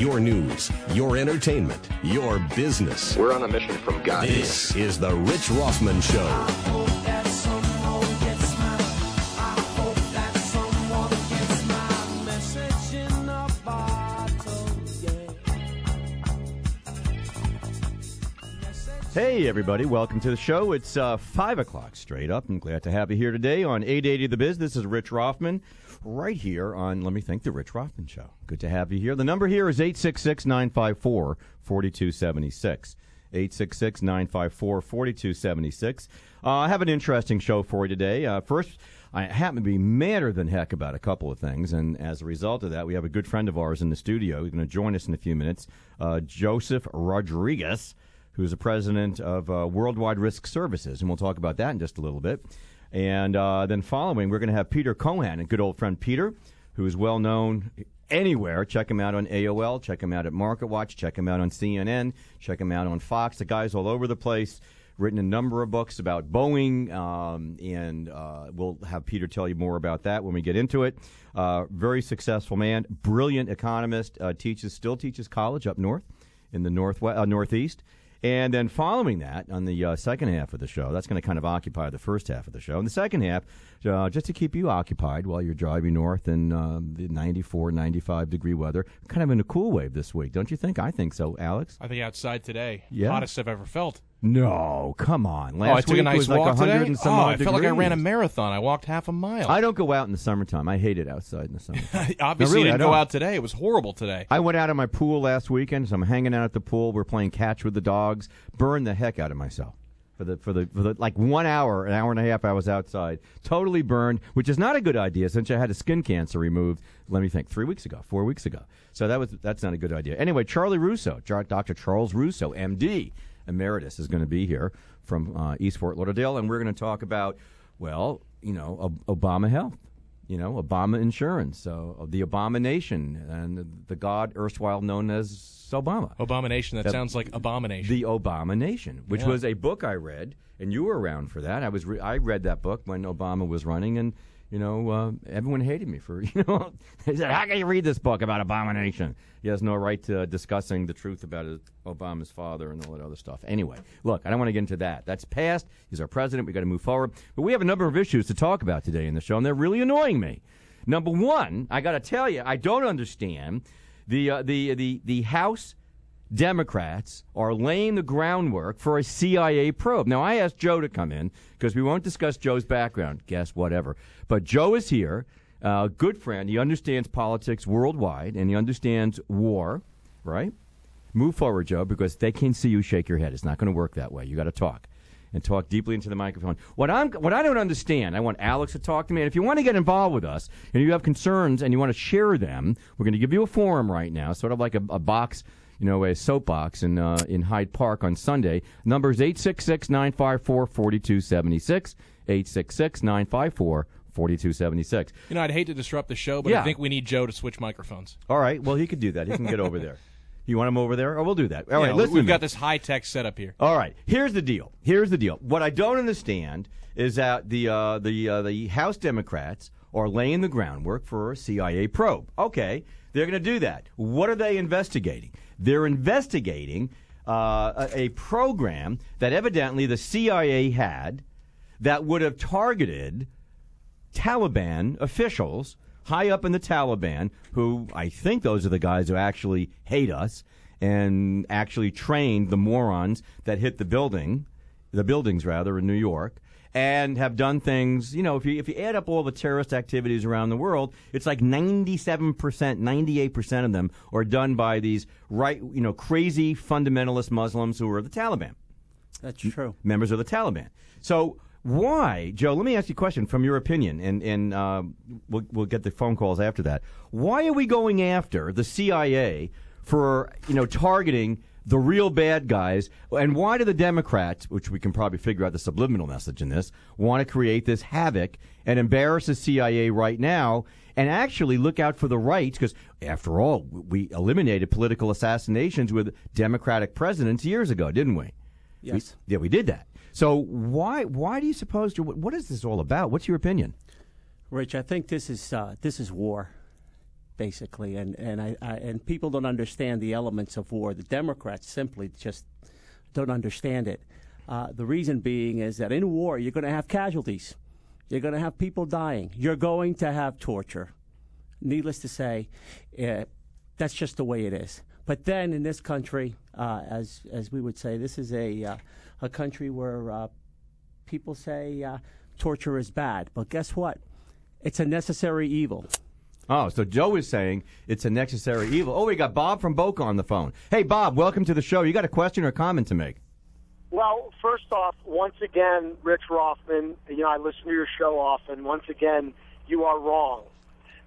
your news, your entertainment, your business. We're on a mission from God. This is The Rich Rothman Show. Hey, everybody, welcome to the show. It's uh, 5 o'clock straight up. I'm glad to have you here today on 880 The Biz. This is Rich Rothman, right here on, let me think, The Rich Rothman Show. Good to have you here. The number here is 866 954 4276. 866 954 4276. Uh, I have an interesting show for you today. Uh, first, I happen to be madder than heck about a couple of things, and as a result of that, we have a good friend of ours in the studio. He's going to join us in a few minutes, uh, Joseph Rodriguez who's the president of uh, Worldwide Risk Services, and we'll talk about that in just a little bit. And uh, then following, we're going to have Peter Cohan, a good old friend Peter, who is well known anywhere. Check him out on AOL, check him out at MarketWatch, check him out on CNN, check him out on Fox. The guy's all over the place. Written a number of books about Boeing, um, and uh, we'll have Peter tell you more about that when we get into it. Uh, very successful man, brilliant economist, uh, teaches still teaches college up north in the northwest, uh, northeast and then following that, on the uh, second half of the show, that's going to kind of occupy the first half of the show. In the second half, uh, just to keep you occupied while you're driving north in uh, the 94, 95 degree weather, kind of in a cool wave this week, don't you think? I think so, Alex. I think outside today, Yeah. hottest I've ever felt. No, come on. Last oh, I took week a nice was walk like 100 today. and some oh, I felt like I ran a marathon. I walked half a mile. I don't go out in the summertime. I hate it outside in the summertime. Obviously, really, didn't go out today. It was horrible today. I went out on my pool last weekend, so I'm hanging out at the pool. We're playing catch with the dogs. Burned the heck out of myself for the for the for the like one hour, an hour and a half. I was outside, totally burned, which is not a good idea since I had a skin cancer removed. Let me think, three weeks ago, four weeks ago. So that was that's not a good idea. Anyway, Charlie Russo, Dr. Charles Russo, M.D. Emeritus, is going to be here from uh, East Fort Lauderdale, and we're going to talk about well, you know, Ob- Obama health you know, Obama insurance, so uh, the abomination, and the god erstwhile known as Obama. Abomination. That That- sounds like abomination. The Abomination, which Yeah. was a book I read, and you were around for that. I was re- I read that book when Obama was running, and you know uh, everyone hated me for you know they said how can you read this book about abomination? He has no right to discussing the truth about his, Obama's father and all that other stuff. Anyway, look, I don't want to get into that. That's past. He's our president. We've got to move forward. But we have a number of issues to talk about today in the show, and they're really annoying me. Number one, I got to tell you, I don't understand the uh, the the the House Democrats are laying the groundwork for a CIA probe. Now, I asked Joe to come in because we won't discuss Joe's background. Guess whatever. But Joe is here, uh, good friend. He understands politics worldwide and he understands war, right? Move forward, Joe, because they can't see you shake your head. It's not going to work that way. You got to talk and talk deeply into the microphone. What I'm what I don't understand, I want Alex to talk to me. And if you want to get involved with us and you have concerns and you want to share them, we're going to give you a forum right now, sort of like a, a box, you know, a soapbox in uh, in Hyde Park on Sunday. Number is 866-954-4276, 866-954-4276. you know, I'd hate to disrupt the show, but Yeah. I think we need Joe to switch microphones. All right, well he could do that. He can get over there. You want him over there? Oh, we'll do that. All right, Yeah, listen. we've to me. got this high tech setup here. All right. Here's the deal. Here's the deal. What I don't understand is that the uh, the uh, the House Democrats are laying the groundwork for a CIA probe. Okay, they're going to do that. What are they investigating? They're investigating uh, a, a program that evidently the CIA had that would have targeted Taliban officials high up in the Taliban, who I think those are the guys who actually hate us and actually trained the morons that hit the building, the buildings rather in New York, and have done things. You know, if you if you add up all the terrorist activities around the world, it's like ninety seven percent, ninety eight percent of them are done by these right, you know, crazy fundamentalist Muslims who are the Taliban That's true. members of the Taliban. So why, Joe? Let me ask you a question from your opinion, and and uh, we'll we'll get the phone calls after that. Why are we going after the CIA for you know targeting the real bad guys, and why do the Democrats, which we can probably figure out the subliminal message in this, want to create this havoc and embarrass the CIA right now? And actually look out for the rights, because after all, we eliminated political assassinations with Democratic presidents years ago, didn't we? Yes. We, yeah, we did that. So why why do you suppose? To, what is this all about? What's your opinion? Rich, I think this is uh, this is war. Basically, and and I, I and people don't understand the elements of war. The Democrats simply just don't understand it. Uh, the reason being is that in war you're going to have casualties, you're going to have people dying, you're going to have torture. Needless to say, uh, that's just the way it is. But then in this country, uh, as as we would say, this is a uh, a country where uh, people say uh, torture is bad. But guess what? It's a necessary evil. Oh, so Joe is saying it's a necessary evil. Oh, we got Bob from Boca on the phone. Hey, Bob, welcome to the show. You got a question or comment to make? Well, first off, once again, Rich Rothman, you know, I listen to your show often. Once again, you are wrong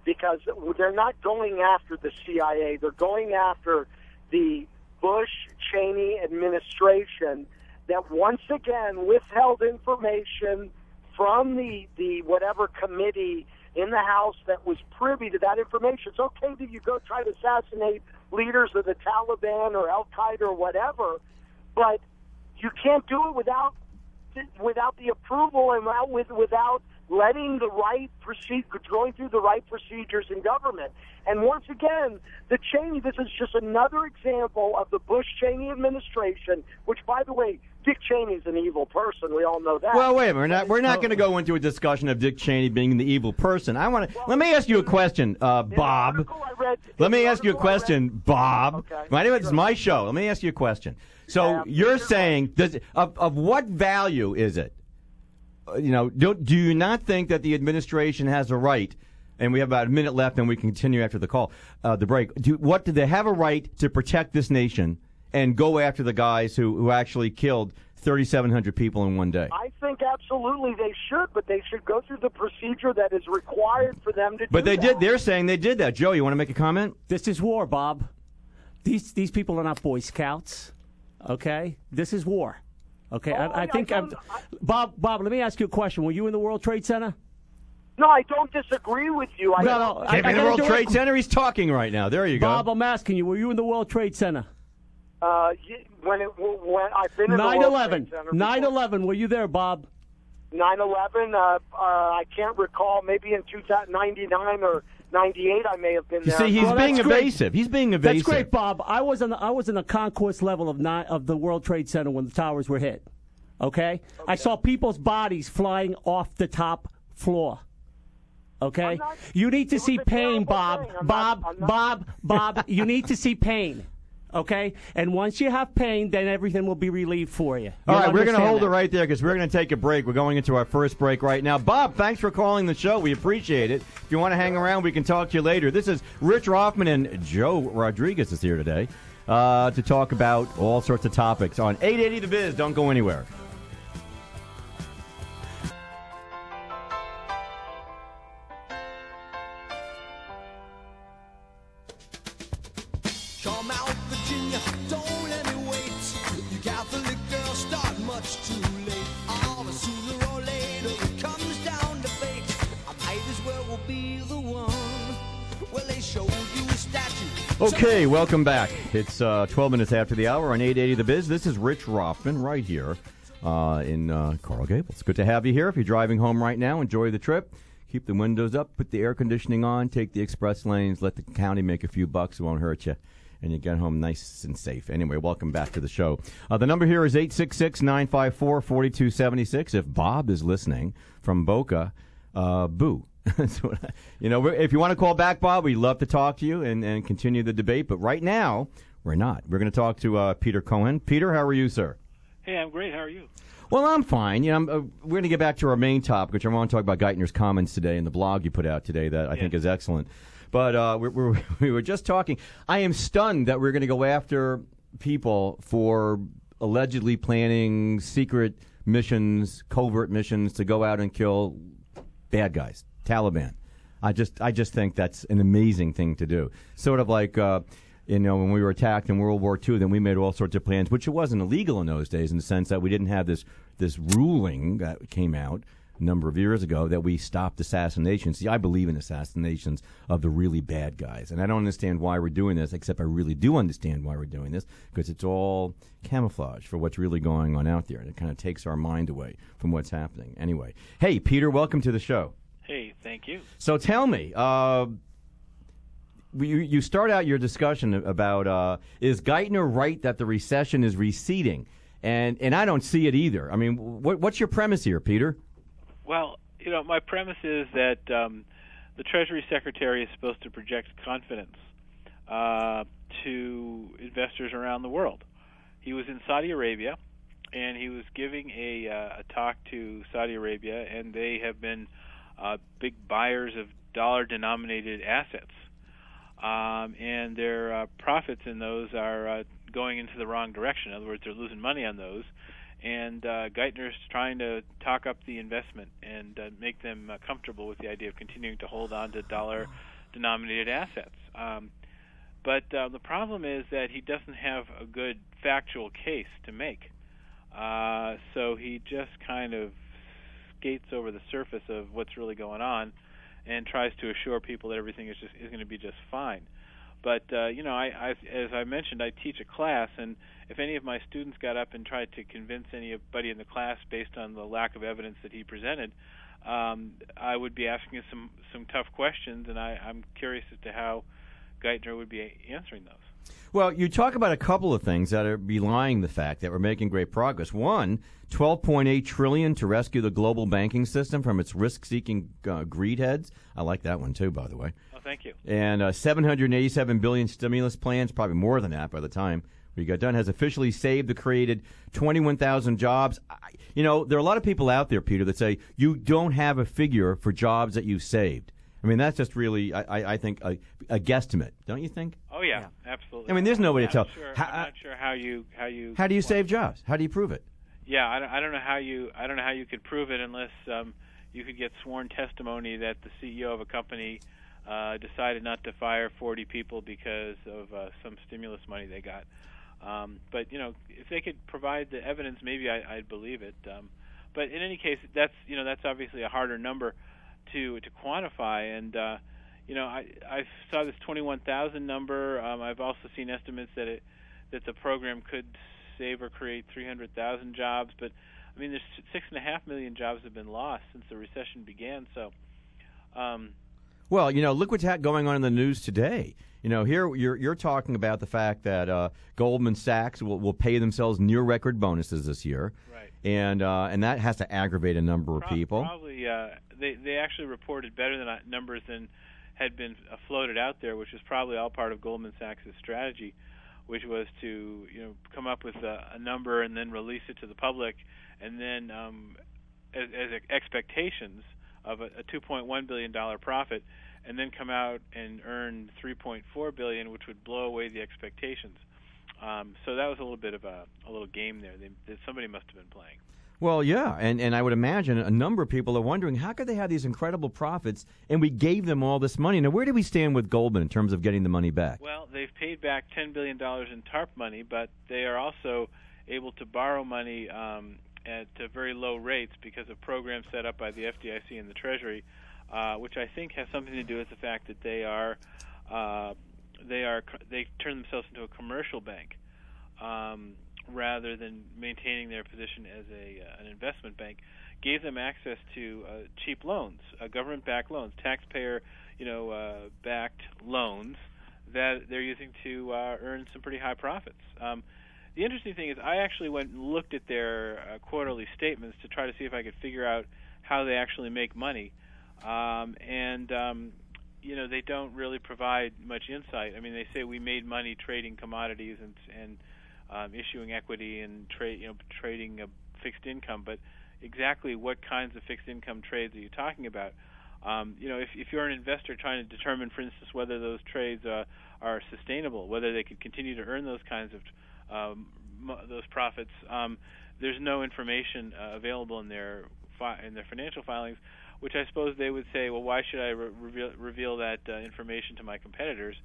because they're not going after the CIA. They're going after the Bush Cheney administration that once again withheld information from the, the whatever committee in the House that was privy to that information. It's okay that you go try to assassinate leaders of the Taliban or Al Qaeda or whatever, but you can't do it without without the approval and without, without letting the right procedure, going through the right procedures in government. And once again, the Cheney, this is just another example of the Bush Cheney administration, which, by the way, Dick Cheney's an evil person. We all know that. Well, wait a minute. We're not, we're not going to go into a discussion of Dick Cheney being the evil person. I want to. Well, let me ask you a question, uh, Bob. read- Let me ask you a question, Bob. Okay, My name is my show. Let me ask you a question. So Yeah, you're saying, does of of what value is it? Uh, You know, do do you not think that the administration has a right? And we have about a minute left, and we can continue after the call, uh, the break. Do, what do they have a right to protect this nation and go after the guys who who actually killed 3,700 people in one day? I think absolutely they should, but they should go through the procedure that is required for them to But do they that. did. They're saying they did that. Joe, you want to make a comment? This is war, Bob. These these people are not Boy Scouts. Okay, this is war. Okay, Oh, I, I I- think I I'm, Bob. Bob, let me ask you a question. Were you in the World Trade Center? No, I don't disagree with you. I No, no, I- Came in the gotta World do it. Trade Center. He's talking right now. There you go. Bob, I'm asking you. Were you in the World Trade Center? Uh, y- when it when I've been in the World 9/11. Trade Center before. 9/11. Were you there, Bob? 9/11. Uh, uh, I can't recall. Maybe in 2099 or 98, I may have been you there. see, he's Well, being that's great. evasive. He's being evasive. That's great, Bob. I was on the, I was in the concourse level of nine, of the World Trade Center when the towers were hit. Okay? I saw people's bodies flying off the top floor. Okay? Not- you need to see pain, Bob. Bob, not- I'm not- Bob, Bob. You need to see pain. Okay? And once you have pain, then everything will be relieved for you. All right, we're going to hold that. it right there because we're going to take a break. We're going into our first break right now. Bob, thanks for calling the show. We appreciate it. If you want to hang around, we can talk to you later. This is Rich Rothman and Joe Rodriguez is here today uh, to talk about all sorts of topics on 880 The Biz. Don't go anywhere. Welcome back. It's uh, 12 minutes after the hour on 880 The Biz. This is Rich Rothman right here uh, in uh, Coral Gables. Good to have you here. If you're driving home right now, enjoy the trip. Keep the windows up, put the air conditioning on, take the express lanes, let the county make a few bucks. It won't hurt you. And you get home nice and safe. Anyway, welcome back to the show. Uh, the number here is 866 954 4276. If Bob is listening from Boca, uh, boo. That's what I- you know, if you want to call back, Bob, we'd love to talk to you and, and continue the debate. But right now, we're not. We're going to talk to uh, Peter Cohan. Peter, how are you, sir? Hey, I'm great. How are you? Well, I'm fine. You know, I'm, uh, we're going to get back to our main topic, which I want to talk about Geithner's comments today and the blog you put out today that I think is excellent. But uh, we're, we're, we were just talking. I am stunned that we're going to go after people for allegedly planning secret missions, covert missions to go out and kill bad guys, Taliban. I just, I just think that's an amazing thing to do. Sort of like, uh, you know, when we were attacked in World War II, then we made all sorts of plans, which it wasn't illegal in those days, in the sense that we didn't have this this ruling that came out a number of years ago that we stopped assassinations. See, I believe in assassinations of the really bad guys, and I don't understand why we're doing this. Except I really do understand why we're doing this because it's all camouflage for what's really going on out there, and it kind of takes our mind away from what's happening. Anyway, hey, Peter, welcome to the show. Hey, thank you. So tell me, uh, you, you start out your discussion about uh, is Geithner right that the recession is receding, and and I don't see it either. I mean, what, what's your premise here, Peter? Well, you know, my premise is that um, the Treasury Secretary is supposed to project confidence uh, to investors around the world. He was in Saudi Arabia, and he was giving a, uh, a talk to Saudi Arabia, and they have been uh, big buyers of dollar-denominated assets, um, and their uh, profits in those are uh, going into the wrong direction. In other words, they're losing money on those and uh, Geithner's trying to talk up the investment and uh, make them uh, comfortable with the idea of continuing to hold on to dollar-denominated assets. Um, but uh, the problem is that he doesn't have a good factual case to make. Uh, so he just kind of skates over the surface of what's really going on and tries to assure people that everything is just is going to be just fine. But uh, you know, I, I, as I mentioned, I teach a class, and if any of my students got up and tried to convince anybody in the class based on the lack of evidence that he presented, um, I would be asking some some tough questions, and I, I'm curious as to how Geithner would be answering those. Well, you talk about a couple of things that are belying the fact that we're making great progress. One, 12.8 trillion to rescue the global banking system from its risk-seeking uh, greed heads. I like that one too, by the way. Oh, thank you. And uh, 787 billion stimulus plans, probably more than that by the time we got done, has officially saved the created 21,000 jobs. I, you know, there are a lot of people out there, Peter, that say you don't have a figure for jobs that you've saved. I mean, that's just really, I, I, I think, a, a guesstimate, don't you think? Oh yeah, absolutely. I mean, there's no way to I'm tell. Sure, How- I'm not sure how you how you How do you save jobs? How do you prove it? Yeah, I don't, I don't know how you I don't know how you could prove it unless um, you could get sworn testimony that the CEO of a company uh, decided not to fire 40 people because of uh, some stimulus money they got. Um, but you know, if they could provide the evidence, maybe I, I'd believe it. Um, but in any case, that's you know that's obviously a harder number to to quantify. And uh, you know, I I saw this 21,000 number. Um, I've also seen estimates that it that the program could save or create 300,000 jobs. But I mean, there's six and a half million jobs have been lost since the recession began. So. Um, Well, you know, look what's ha- going on in the news today. You know, here you're you're talking about the fact that uh, Goldman Sachs will, will pay themselves near record bonuses this year, Right. and uh, and that has to aggravate a number of people. Probably, uh, they they actually reported better than uh, numbers than had been uh, floated out there, which is probably all part of Goldman Sachs' strategy, which was to you know come up with a, a number and then release it to the public, and then um, as, as expectations of a, a 2.1 billion dollar profit, and then come out and earn 3.4 billion, which would blow away the expectations. Um, so that was a little bit of a, a little game there that somebody must have been playing. Well, yeah, and, and I would imagine a number of people are wondering how could they have these incredible profits and we gave them all this money. Now, where do we stand with Goldman in terms of getting the money back? Well, they've paid back $10 billion in TARP money, but they are also able to borrow money um, at uh, very low rates because of programs set up by the FDIC and the Treasury, uh, which I think has something to do with the fact that they are uh, they are they turn themselves into a commercial bank um, rather than maintaining their position as a uh, an investment bank. Gave them access to uh, cheap loans, uh, government-backed loans, taxpayer, you know, uh, backed loans that they're using to uh, earn some pretty high profits. Um, the interesting thing is, I actually went and looked at their uh, quarterly statements to try to see if I could figure out how they actually make money, um, and um, you know they don't really provide much insight. I mean, they say we made money trading commodities and and um, issuing equity and trade, you know, trading a fixed income, but exactly what kinds of fixed income trades are you talking about? Um, you know, if, if you're an investor trying to determine, for instance, whether those trades uh, are sustainable, whether they could continue to earn those kinds of um, those profits, um, there's no information uh, available in their fi- in their financial filings. Which I suppose they would say, well, why should I re- reveal, reveal that uh, information to my competitors?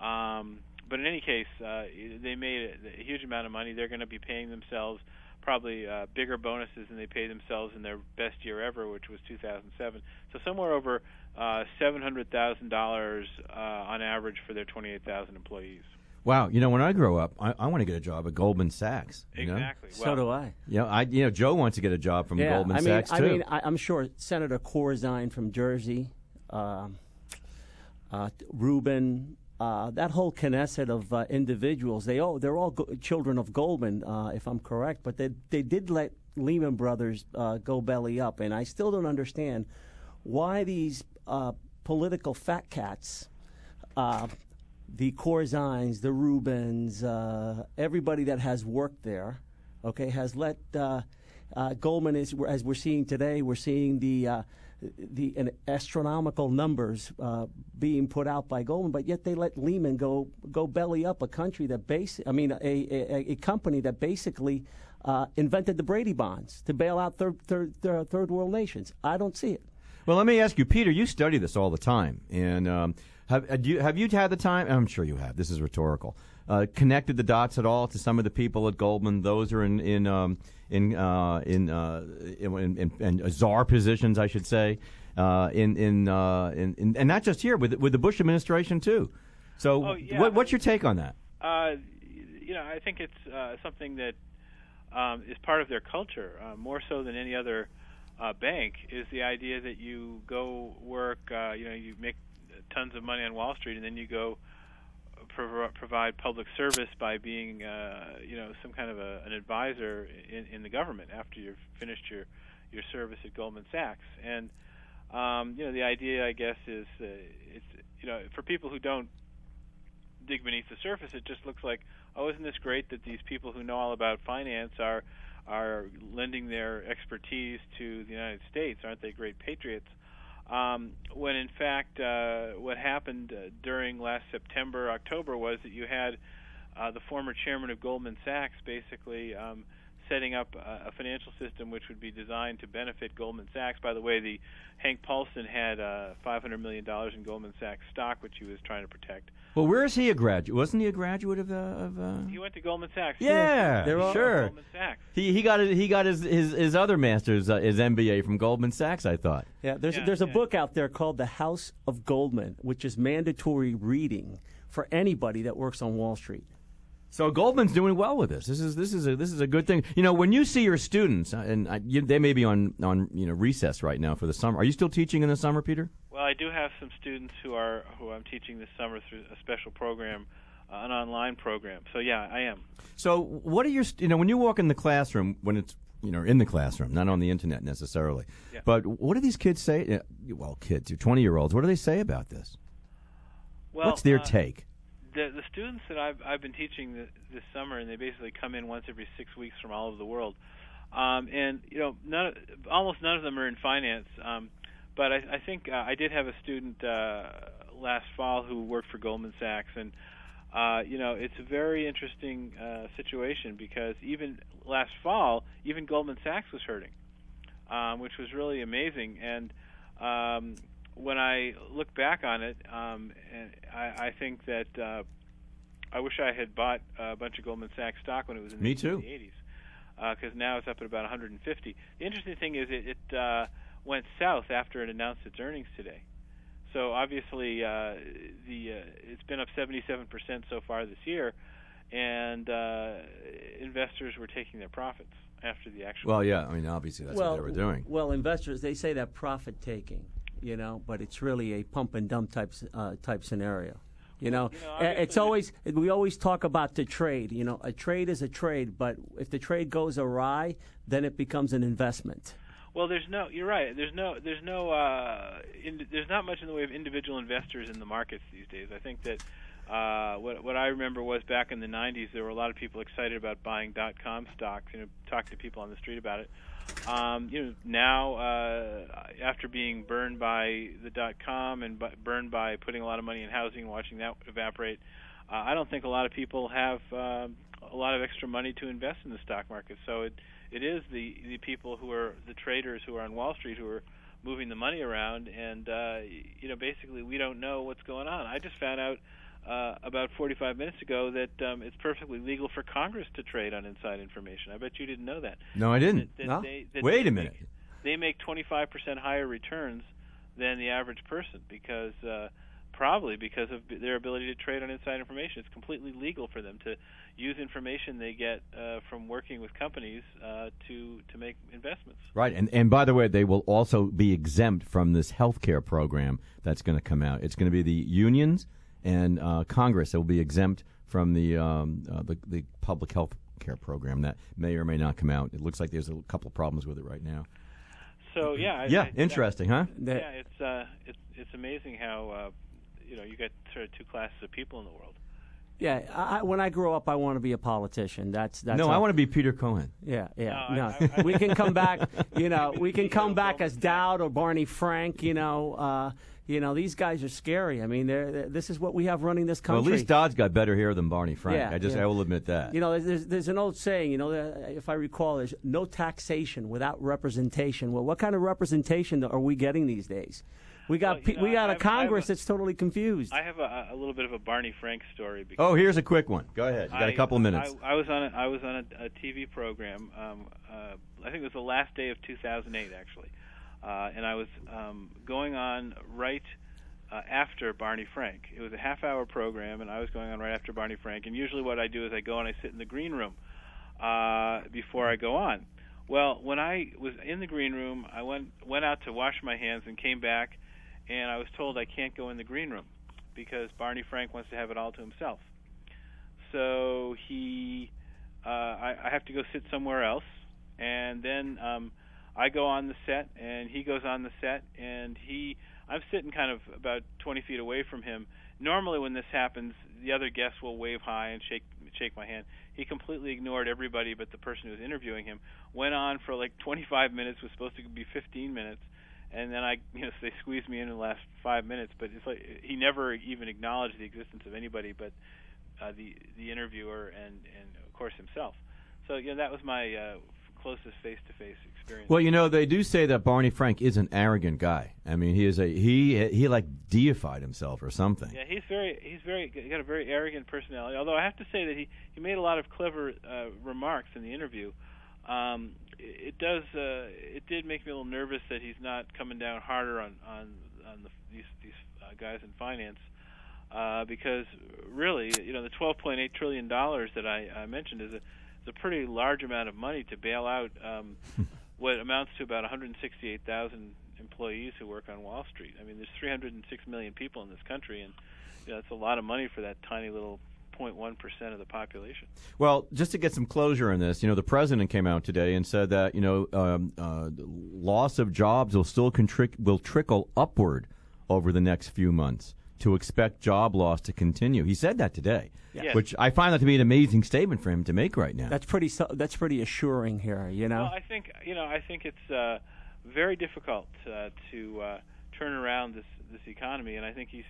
Um, but in any case, uh, they made a, a huge amount of money. They're going to be paying themselves probably uh, bigger bonuses than they paid themselves in their best year ever, which was 2007. So somewhere over uh, $700,000 uh, on average for their 28,000 employees. Wow, you know, when I grow up, I, I want to get a job at Goldman Sachs. You know? Exactly. So do I. You know, I, you know, Joe wants to get a job from yeah, Goldman I mean, Sachs I too. mean, I, I'm sure Senator Corzine from Jersey, um, uh, Rubin, uh, that whole Knesset of uh, individuals, they all they're all go- children of Goldman, uh, if I'm correct. But they they did let Lehman Brothers uh, go belly up, and I still don't understand why these uh, political fat cats, uh, the Corzines, the Rubins, everybody that has worked there, okay, has let Goldman is as we're seeing today. We're seeing the the astronomical numbers uh, being put out by Goldman, but yet they let Lehman go go belly up a country that base. I mean, a, a, a company that basically uh, invented the Brady bonds to bail out third, third, third, third world nations. I don't see it. Well, let me ask you, Peter. You study this all the time, and um, have have you have you had the time? I'm sure you have. This is rhetorical. Uh, connected the dots at all to some of the people at Goldman? Those are in in um, in uh, in, uh, in, in, in czar positions, I should say, uh, in in, uh, in in and not just here with with the Bush administration too. So, Oh, yeah. what, what's your take on that? Uh, you know, I think it's uh, something that um, is part of their culture, uh, more so than any other uh, bank, is the idea that you go work, uh, you know, you make tons of money on Wall Street, and then you go prov- provide public service by being, uh, you know, some kind of a, an advisor in, in the government after you've finished your your service at Goldman Sachs. And um, you know, the idea, I guess, is uh, it's you know, for people who don't dig beneath the surface, it just looks like, oh, isn't this great that these people who know all about finance are are lending their expertise to the United States? Aren't they great patriots? Um, when in fact, uh, what happened uh, during last September, October was that you had uh, the former chairman of Goldman Sachs basically um, setting up a, a financial system which would be designed to benefit Goldman Sachs. By the way, the Hank Paulson had uh, 500 million dollars in Goldman Sachs stock, which he was trying to protect. Well, where is he a graduate? Wasn't he a graduate of? Uh, of uh... He went to Goldman Sachs. Yeah, They're all- sure. Goldman Sachs. He he got his, he got his his, his other master's uh, his MBA from Goldman Sachs. I thought. Yeah, there's Yeah, there's a book out there called The House of Goldman, which is mandatory reading for anybody that works on Wall Street. So Goldman's doing well with this. This is this is a this is a good thing. You know, when you see your students, uh, and I, you, they may be on on you know recess right now for the summer. Are you still teaching in the summer, Peter? Well, I do have some students who are who I'm teaching this summer through a special program, uh, an online program. So yeah, I am. So what are your you know when you walk in the classroom when it's you know in the classroom, not on the internet necessarily, Yeah. but what do these kids say? uh, Well, kids, twenty year olds. What do they say about this? Well, What's their uh, take? The the students that I've I've been teaching this, this summer, and they basically come in once every six weeks from all over the world, um, and you know, none, almost none of them are in finance. Um, but I, I think uh, I did have a student uh, last fall who worked for Goldman Sachs, and uh, you know, it's a very interesting uh, situation because even last fall, even Goldman Sachs was hurting, um, which was really amazing. And um, when I look back on it, um, and I, I think that uh, I wish I had bought a bunch of Goldman Sachs stock when it was in Me the, too. the 80s, because now it's up at about 150. The interesting thing is it, it uh, went south after it announced its earnings today. So obviously, uh, the uh, it's been up 77% so far this year, and uh, investors were taking their profits after the actual. Well, yeah. I mean, obviously that's well, what they were doing. Well, investors they say that profit taking, you know, but it's really a pump and dump type uh, type scenario. You know, you know, it's always we always talk about the trade. You know, a trade is a trade, but if the trade goes awry, then it becomes an investment. Well, there's no. You're right. There's no. There's no. Uh, in, there's not much in the way of individual investors in the markets these days. I think that uh, what what I remember was back in the '90s, there were a lot of people excited about buying dot com stocks. You know, talk to people on the street about it. Um, you know, now uh, after being burned by the dot com and bu- burned by putting a lot of money in housing and watching that evaporate, uh, I don't think a lot of people have um, a lot of extra money to invest in the stock market. So it it is the the people who are the traders who are on Wall Street who are moving the money around, and uh, you know basically we don't know what's going on. I just found out uh, about 45 minutes ago that um, it's perfectly legal for Congress to trade on inside information. I bet you didn't know that. No, I didn't. That- that No? they- that Wait they a minute. make- they make 25% higher returns than the average person because uh, probably because of their ability to trade on inside information. It's completely legal for them to use information they get uh, from working with companies uh, to to make investments. Right, and and by the way, they will also be exempt from this health care program that's going to come out. It's going to be the unions and uh, Congress that will be exempt from the, um, uh, the the public health care program that may or may not come out. It looks like there's a couple of problems with it right now. So yeah, I, Yeah, I- interesting, huh? That- yeah, it's uh, it's it's amazing how uh, you know you get sort of two classes of people in the world. Yeah, I, I- when I grow up, I want to be a politician. That's that's. no, all- I want to be Peter Cohan. Yeah, yeah. No, No, I- I- we can come back. You know, we can come back as Dodd or Barney Frank. You know, uh, you know, these guys are scary. I mean, they're, they're, this is what we have running this Well, country. at least Dodd's got better hair than Barney Frank. Yeah, I just yeah. I will admit that. You know, there's- there's, there's an old saying, you know, if I recall, there's no taxation without representation. Well, what kind of representation are we getting these days? We got Well, pe- know, we got I- a I have Congress a- that's totally confused. I have a, a little bit of a Barney Frank story. Because oh, here's a quick one. Go ahead. You got a I- couple of minutes. I, I was on a, I was on a, a TV program. Um, uh, I think it was the last day of 2008, actually, and I was um, going on right uh, after Barney Frank. It was a half-hour program, and I was going on right after Barney Frank. And usually, what I do is I go and I sit in the green room uh, before I go on. Well, when I was in the green room, I went went out to wash my hands and came back, and I was told I can't go in the green room because Barney Frank wants to have it all to himself. So he, uh, I, I have to go sit somewhere else, and then um, I go on the set, and he goes on the set, and he, I'm sitting kind of about 20 feet away from him. Normally, when this happens, the other guests will wave high and shake shake my hand. He completely ignored everybody but the person who was interviewing him. Went on for like 25 minutes. Was supposed to be 15 minutes, and then I, you know, they squeezed me in the last five minutes. But it's like he never even acknowledged the existence of anybody but uh, the the interviewer and and of course himself. So yeah, that was my uh, closest face-to-face experience. Well, you know, they do say that Barney Frank is an arrogant guy. I mean, he is a he he like deified himself or something. Yeah, he's very he's very he got a very arrogant personality. Although I have to say that he he made a lot of clever uh, remarks in the interview. Um, it, it does uh, it did make me a little nervous that he's not coming down harder on on on the, these these uh, guys in finance. Uh, because really, you know, the 12.8 trillion dollars that I, I mentioned is a is a pretty large amount of money to bail out um, what amounts to about 168,000 employees who work on Wall Street. I mean, there's 306 million people in this country, and you know, that's a lot of money for that tiny little 0.1 percent of the population. Well, just to get some closure on this, you know, the president came out today and said that you know um, uh, loss of jobs will still contric- will trickle upward over the next few months. To expect job loss to continue, he said that today, Yes. which I find that to be an amazing statement for him to make right now. that's pretty. That's pretty assuring here. You know. Well, I think you know, I think it's uh, very difficult uh, to uh, turn around this this economy, and I think he's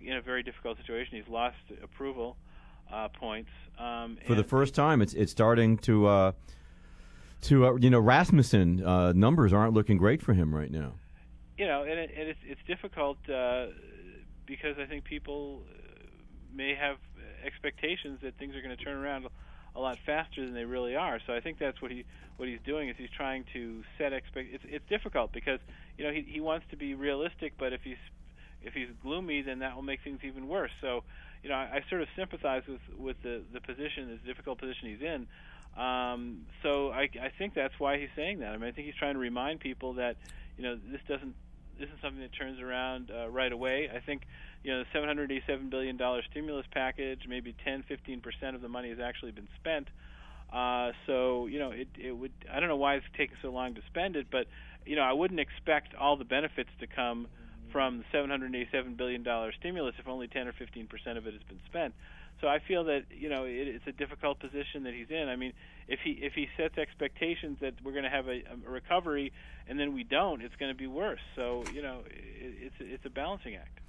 in a very difficult situation. He's lost approval uh, points um, for the first time, it's it's starting to uh, to uh, you know Rasmussen uh, numbers aren't looking great for him right now. you know, and, it, and it's it's difficult uh, because I think people uh, may have expectations that things are going to turn around a lot faster than they really are. So I think that's what he what he's doing is he's trying to set expect. It's it's difficult because you know he he wants to be realistic, but if he's if he's gloomy, then that will make things even worse. So you know I, I sort of sympathize with with the the position, this difficult position he's in. Um, so I, I think that's why he's saying that. I mean, I think he's trying to remind people that you know this doesn't this is something that turns around uh, right away. I think you know the 787 billion dollar stimulus package, maybe 10, 15 percent of the money has actually been spent. Uh, so you know it it would I don't know why it's taking so long to spend it, but you know I wouldn't expect all the benefits to come from the 787 billion dollar stimulus if only 10 or 15 percent of it has been spent. So I feel that you know it, it's a difficult position that he's in. I mean, if he if he sets expectations that we're going to have a, a recovery and then we don't, it's going to be worse. So you know it, it's it's a balancing act.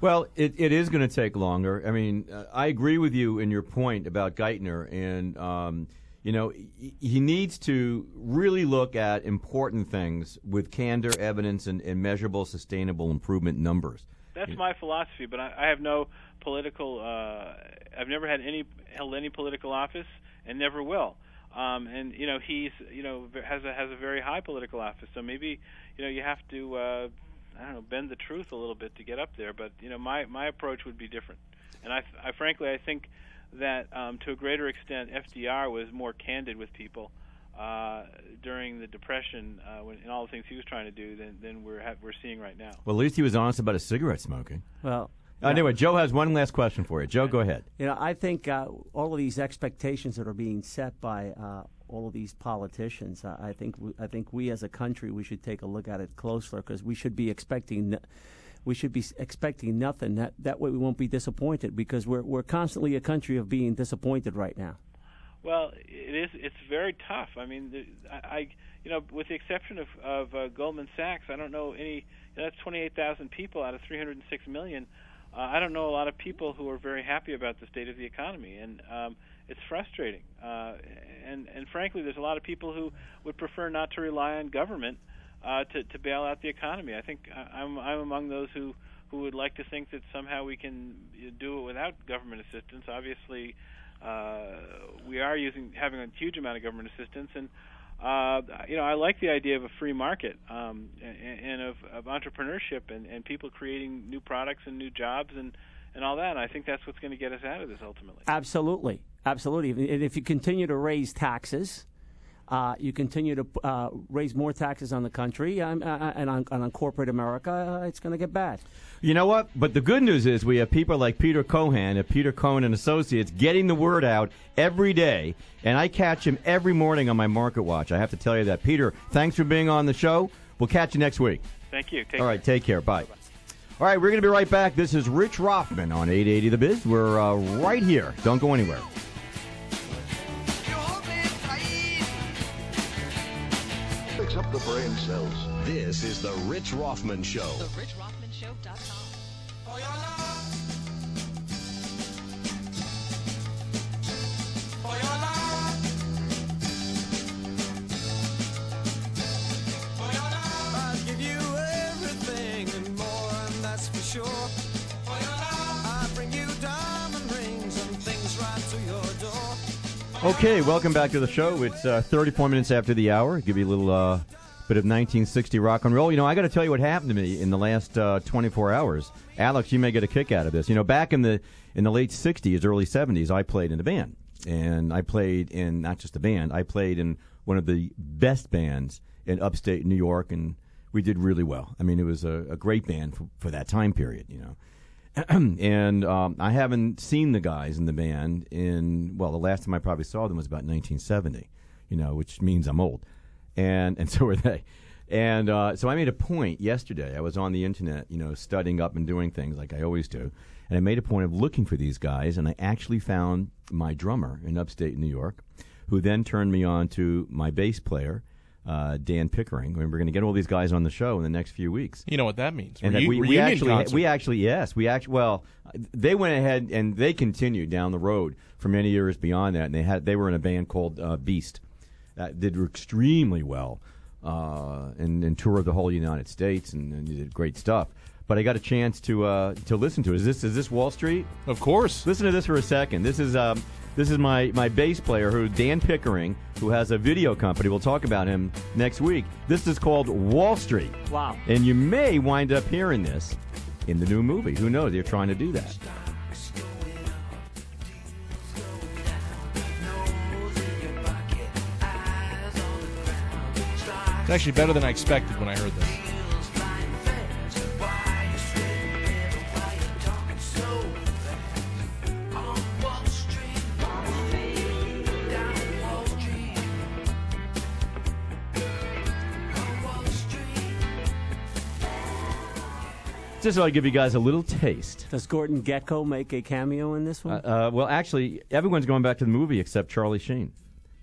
Well, it, it is going to take longer. I mean, uh, I agree with you in your point about Geithner, and um, you know he, he needs to really look at important things with candor, evidence, and, and measurable, sustainable improvement numbers. That's my philosophy, but I, I have no political. Uh, I've never had any held any political office, and never will. Um, and you know he's you know has a has a very high political office, so maybe you know you have to uh, I don't know bend the truth a little bit to get up there. But you know, my my approach would be different. And I, I frankly I think that um, to a greater extent FDR was more candid with people uh, during the Depression uh, when, and all the things he was trying to do than, than we're ha- we're seeing right now. Well, at least he was honest about his cigarette smoking. Well, Uh, Anyway, Joe has one last question for you. Joe, go ahead. You know, I think uh, all of these expectations that are being set by uh, all of these politicians, uh, I think we, I think we as a country we should take a look at it closer because we should be expecting. n- We should be expecting nothing. That that way we won't be disappointed because we're we're constantly a country of being disappointed right now. Well, it is. It's very tough. I mean, the, I, I, you know, with the exception of of uh, Goldman Sachs, I don't know any. You know, that's 28,000 people out of 306 million. Uh, I don't know a lot of people who are very happy about the state of the economy, and um, it's frustrating. Uh, and and frankly, there's a lot of people who would prefer not to rely on government uh, to to bail out the economy. I think I- I'm I'm among those who who would like to think that somehow we can uh, do it without government assistance. Obviously, uh, we are using having a huge amount of government assistance, and uh, you know I like the idea of a free market um, and, and of, of entrepreneurship and, and people creating new products and new jobs and and all that. And I think that's what's going to get us out of this ultimately. Absolutely, absolutely. And if you continue to raise taxes, uh, you continue to uh, raise more taxes on the country um, uh, and on, and on corporate America, uh, it's going to get bad. You know what? But the good news is we have people like Peter Cohan at Peter Cohan and Associates getting the word out every day, and I catch him every morning on my Market Watch. I have to tell you that. Peter, thanks for being on the show. We'll catch you next week. Thank you. Take All right, take care. Bye. All right, we're going to be right back. This is Rich Rothman on 880 The Biz. We're uh, right here. Don't go anywhere. Up the brain cells. This is the Rich Rothman Show. RichRothmanShow.com. Okay, welcome back to the show. It's uh, 34 minutes after the hour. Give you a little uh, bit of 1960 rock and roll. You know, I got to tell you what happened to me in the last uh, 24 hours. Alex, you may get a kick out of this. You know, back in the in the late 60s, early 70s, I played in a band, and I played in not just a band. I played in one of the best bands in upstate New York, and we did really well. I mean, it was a, a great band for, for that time period. You know. and um, I haven't seen the guys in the band in well, the last time I probably saw them was about 1970, you know, which means I'm old, and and so are they. And uh, so I made a point yesterday. I was on the internet, you know, studying up and doing things like I always do, and I made a point of looking for these guys, and I actually found my drummer in upstate New York, who then turned me on to my bass player. Uh, Dan Pickering, and we're going to get all these guys on the show in the next few weeks You know what that means? and Reu- we, we actually concert. we actually yes we actually well they went ahead and they continued down the road for many years beyond that and they had they were in a band called uh, Beast that did extremely well uh, and, and toured the whole United States and, and did great stuff but I got a chance to uh, to listen to it. Is this is this Wall Street? of course. Listen to this for a second. This is um, this is my, my bass player, who Dan Pickering, who has a video company. We'll talk about him next week. This is called Wall Street. Wow. And you may wind up hearing this in the new movie. Who knows? They're trying to do that. It's actually better than I expected when I heard this. Just want to give you guys a little taste. Does Gordon Gekko make a cameo in this one? Uh, well, actually, everyone's going back to the movie except Charlie Sheen.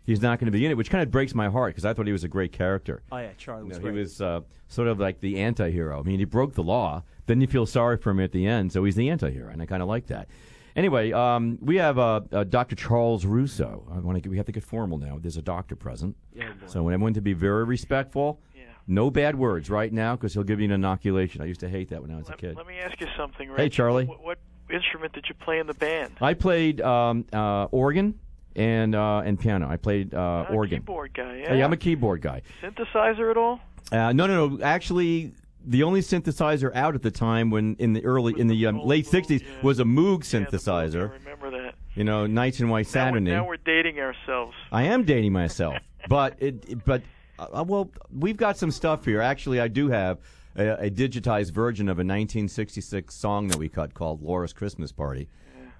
He's not going to be in it, which kind of breaks my heart because I thought he was a great character. oh yeah, Charlie You was know, he great. was uh, sort of like the anti-hero. I mean, he broke the law. Then you feel sorry for him at the end, so he's the anti-hero, and I kind of like that. Anyway, um, we have uh, uh, Dr. Charles Russo. I want to. We have to get formal now. There's a doctor present, yeah, so I want everyone to be very respectful. Yeah. No bad words right now, because he'll give you an inoculation. I used to hate that when I was a kid. let me ask you something, Rich. Hey, Charlie. What, what instrument did you play in the band? I played um, uh, organ and uh, and piano. I played uh, organ. Keyboard guy. Hey, Yeah. I'm a keyboard guy. Synthesizer at all? Uh, no, no, no. Actually, the only synthesizer out at the time when in the early in the um, late '60s was a Moog Yeah, Moog, synthesizer. I remember that. You know, Nights in White Now we're, Saturday. now we're dating ourselves. I am dating myself, but it- but uh, well, we've got some stuff here. Actually, I do have a, a digitized version of a 1966 song that we cut called "Laura's Christmas Party,"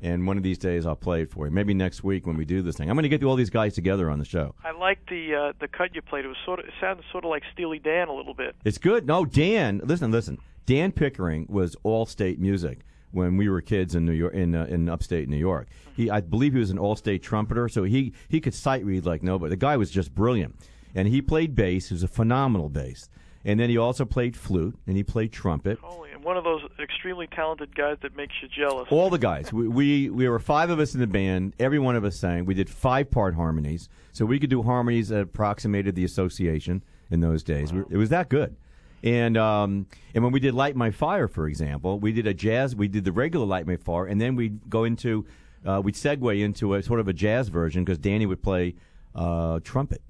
and one of these days I'll play it for you. Maybe next week when we do this thing. I'm going to get all these guys together on the show. I like the uh, the cut you played. It was sort of it sounded sort of like Steely Dan a little bit. It's good. No, Dan. Listen, listen. Dan Pickering was all-state music when we were kids in New York, in uh, in upstate New York. He, I believe, he was an all-state trumpeter, so he he could sight read like nobody. The guy was just brilliant, and he played bass. He was a phenomenal bass, and then he also played flute and he played trumpet. Holy, and one of those extremely talented guys that makes you jealous. All the guys. We, we we were five of us in the band. Every one of us sang. We did five part harmonies, so we could do harmonies that approximated the association in those days. We- It was that good. And um, and when we did Light My Fire, for example, we did a jazz. We did the regular Light My Fire, and then we'd go into uh, we'd segue into a sort of a jazz version because Danny would play uh, trumpet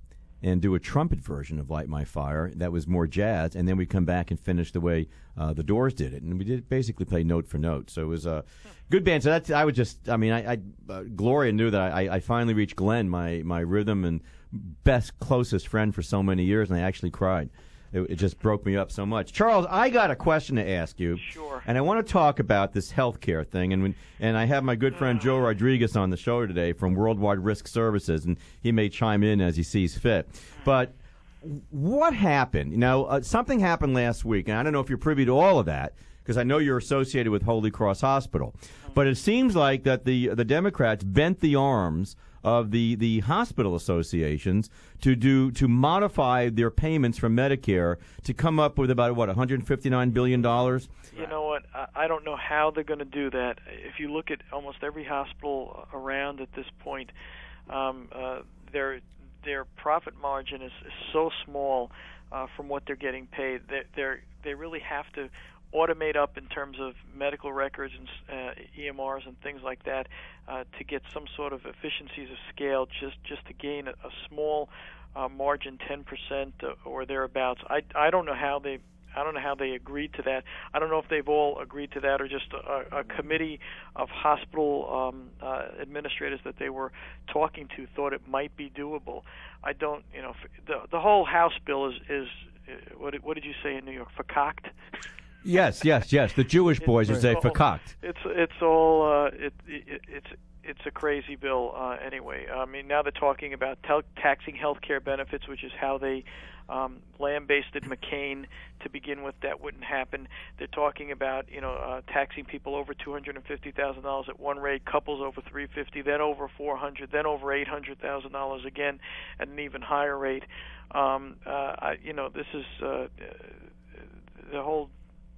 and do a trumpet version of Light My Fire that was more jazz, and then we'd come back and finish the way uh, the Doors did it, and we did basically play note for note. So it was a good band. So that's I would just I mean I, I uh, Gloria knew that I, I finally reached Glenn, my my rhythm and best closest friend for so many years, and I actually cried. It, it just broke me up so much. Charles, I got a question to ask you. Sure. And I want to talk about this healthcare thing, and when, and I have my good friend Joe Rodriguez on the show today from Worldwide Risk Services, and he may chime in as he sees fit. But what happened? You know, uh, something happened last week, and I don't know if you're privy to all of that because I know you're associated with Holy Cross Hospital. But it seems like that the the Democrats bent the arms of the, the hospital associations to do to modify their payments from Medicare to come up with about what 159 billion dollars. You know what? I, don't know how they're going to do that. If you look at almost every hospital around at this point, um, uh, their their profit margin is, is so small uh, from what they're getting paid. They they're, they really have to automate up in terms of medical records and uh, EMRs and things like that uh, to get some sort of efficiencies of scale, just just to gain a, a small uh, margin, 10% or thereabouts. I I don't know how they I don't know how they agreed to that. I don't know if they've all agreed to that or just a, a committee of hospital um, uh, administrators that they were talking to thought it might be doable. I don't, you know, the the whole House bill is is uh, what what did you say in New York? Vercocked. Yes, yes, yes. The Jewish boys would say verkauft. It's it's all uh, it, it it's it's a crazy bill uh, anyway. I mean now they're talking about tel- taxing health care benefits, which is how they um, lambasted McCain to begin with. That wouldn't happen. They're talking about you know uh, taxing people over two hundred and fifty thousand dollars at one rate, couples over three fifty, then over four hundred, then over eight hundred thousand dollars again at an even higher rate. Um, uh, I, you know this is uh, uh, the whole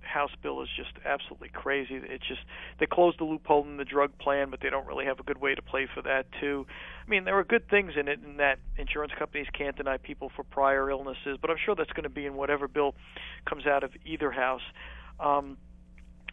House bill is just absolutely crazy. It's just they closed the loophole in the drug plan, but they don't really have a good way to play for that too. I mean, there are good things in it, in that insurance companies can't deny people for prior illnesses, but I'm sure that's going to be in whatever bill comes out of either house. Um,